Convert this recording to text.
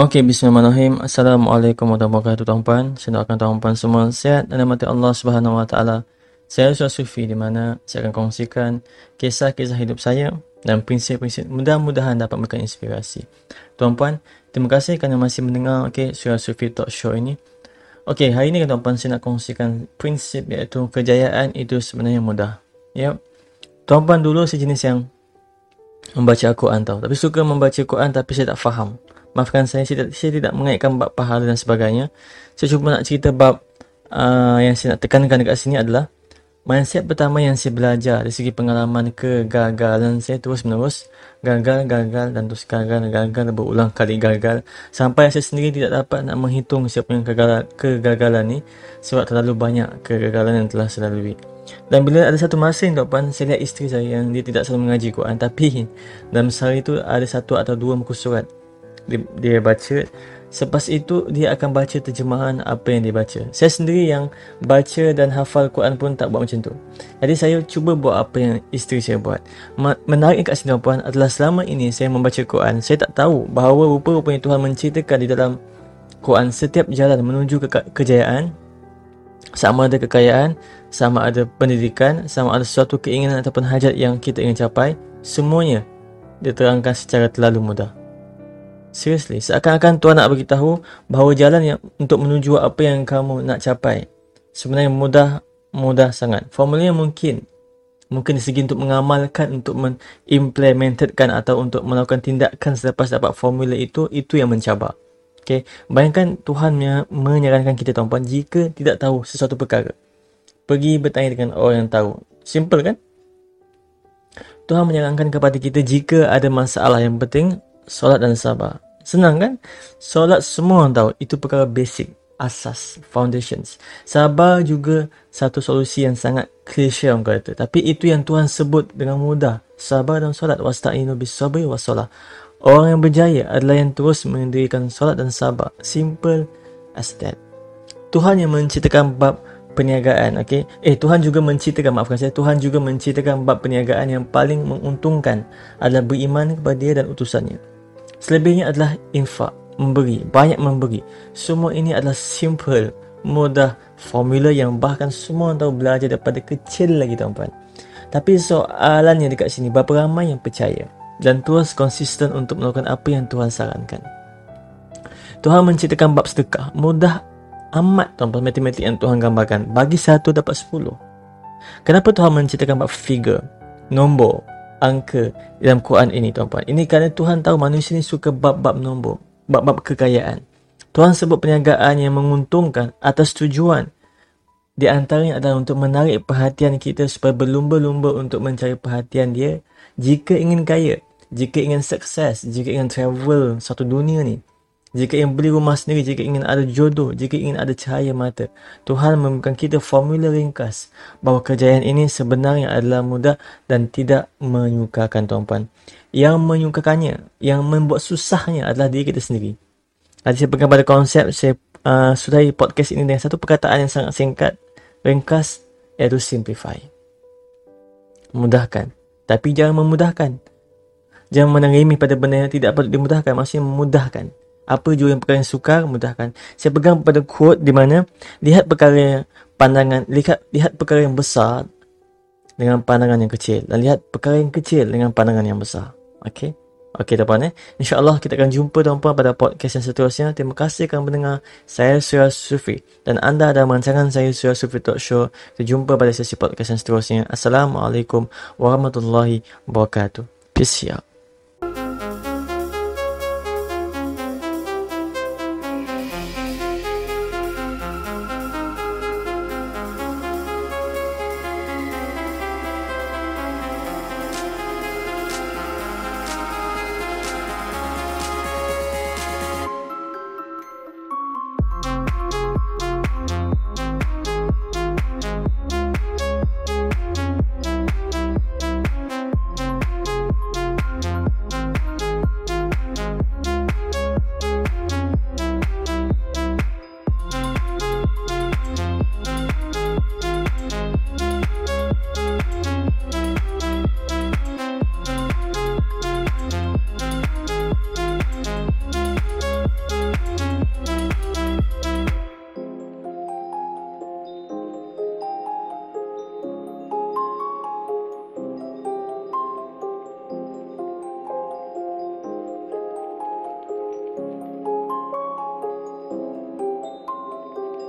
Okey, bismillahirrahmanirrahim. Assalamualaikum warahmatullahi wabarakatuh, tuan-puan. Saya doakan tuan-puan semua sehat dan mati Allah Subhanahu wa taala. Saya Ustaz Sufi di mana saya akan kongsikan kisah-kisah hidup saya dan prinsip-prinsip mudah-mudahan dapat memberikan inspirasi. Tuan-puan, terima kasih kerana masih mendengar okey Surah Sufi Talk Show ini. Okey, hari ini tuan-puan saya nak kongsikan prinsip iaitu kejayaan itu sebenarnya mudah. Ya. Tuan-puan dulu sejenis yang membaca Al-Quran tau. Tapi suka membaca Al-Quran tapi saya tak faham. Maafkan saya, saya tidak, saya tidak mengaitkan bab pahala dan sebagainya. Saya cuma nak cerita bab uh, yang saya nak tekankan dekat sini adalah mindset pertama yang saya belajar dari segi pengalaman kegagalan saya terus menerus gagal, gagal dan terus gagal, gagal berulang kali gagal sampai saya sendiri tidak dapat nak menghitung siapa yang kegagalan, kegagalan ni sebab terlalu banyak kegagalan yang telah saya lalui. Dan bila ada satu masa yang tuan saya lihat isteri saya yang dia tidak selalu mengaji Quran tapi dalam sehari itu ada satu atau dua muka surat dia, dia baca. Selepas itu dia akan baca terjemahan apa yang dia baca. Saya sendiri yang baca dan hafal Quran pun tak buat macam tu. Jadi saya cuba buat apa yang isteri saya buat. Menarik kat sini puan adalah selama ini saya membaca Quran Saya tak tahu bahawa rupa-rupanya Tuhan menceritakan di dalam Quran Setiap jalan menuju ke kejayaan. Sama ada kekayaan Sama ada pendidikan Sama ada sesuatu keinginan ataupun hajat yang kita ingin capai. Semuanya diterangkan secara terlalu mudah Seriously, seakan-akan Tuhan nak beritahu bahawa jalan yang untuk menuju apa yang kamu nak capai sebenarnya mudah mudah sangat. Formulanya mungkin mungkin dari segi untuk mengamalkan untuk mengimplementkan atau untuk melakukan tindakan selepas dapat formula itu itu yang mencabar. Okay, bayangkan Tuhan menyarankan kita tuan-puan jika tidak tahu sesuatu perkara. Pergi bertanya dengan orang yang tahu. Simple kan? Tuhan menyarankan kepada kita jika ada masalah yang penting solat dan sabar. Senang kan? Solat semua orang tahu. Itu perkara basic. Asas. Foundations. Sabar juga satu solusi yang sangat klise orang kata. Tapi itu yang Tuhan sebut dengan mudah. Sabar dan solat. Wasta'inu bis sabri wa solat. Orang yang berjaya adalah yang terus mendirikan solat dan sabar. Simple as that. Tuhan yang menceritakan bab perniagaan. Okay? Eh, Tuhan juga menceritakan, maafkan saya, Tuhan juga menceritakan bab perniagaan yang paling menguntungkan adalah beriman kepada dia dan utusannya. Selebihnya adalah infak, memberi, banyak memberi. Semua ini adalah simple, mudah formula yang bahkan semua orang tahu belajar daripada kecil lagi tuan-tuan. Tapi soalannya dekat sini, berapa ramai yang percaya dan terus konsisten untuk melakukan apa yang Tuhan sarankan. Tuhan menceritakan bab sedekah, mudah amat tuan-tuan matematik yang Tuhan gambarkan. Bagi satu dapat sepuluh. Kenapa Tuhan menceritakan bab figure, nombor, angka dalam Quran ini tuan-tuan. Ini kerana Tuhan tahu manusia ni suka bab-bab nombor, bab-bab kekayaan. Tuhan sebut perniagaan yang menguntungkan atas tujuan di antaranya adalah untuk menarik perhatian kita supaya berlumba-lumba untuk mencari perhatian dia jika ingin kaya, jika ingin sukses, jika ingin travel satu dunia ni. Jika ingin beli rumah sendiri, jika ingin ada jodoh, jika ingin ada cahaya mata, Tuhan memberikan kita formula ringkas bahawa kejayaan ini sebenarnya adalah mudah dan tidak menyukakan tuan-puan. Yang menyukakannya, yang membuat susahnya adalah diri kita sendiri. Jadi saya pegang pada konsep, saya uh, sudahi podcast ini dengan satu perkataan yang sangat singkat, ringkas, iaitu simplify. Mudahkan. Tapi jangan memudahkan. Jangan menangimi pada benda yang tidak perlu dimudahkan, maksudnya memudahkan apa juga yang perkara yang sukar mudahkan. Saya pegang pada quote di mana lihat perkara pandangan lihat lihat perkara yang besar dengan pandangan yang kecil dan lihat perkara yang kecil dengan pandangan yang besar. Okey? Okey tuan-puan eh? Insyaallah kita akan jumpa tuan-puan pada podcast yang seterusnya. Terima kasih kerana mendengar saya Surya Sufi. Dan anda ada merancangan saya Surya Sufi Talk Show kita jumpa pada sesi podcast yang seterusnya. Assalamualaikum warahmatullahi wabarakatuh. Peace out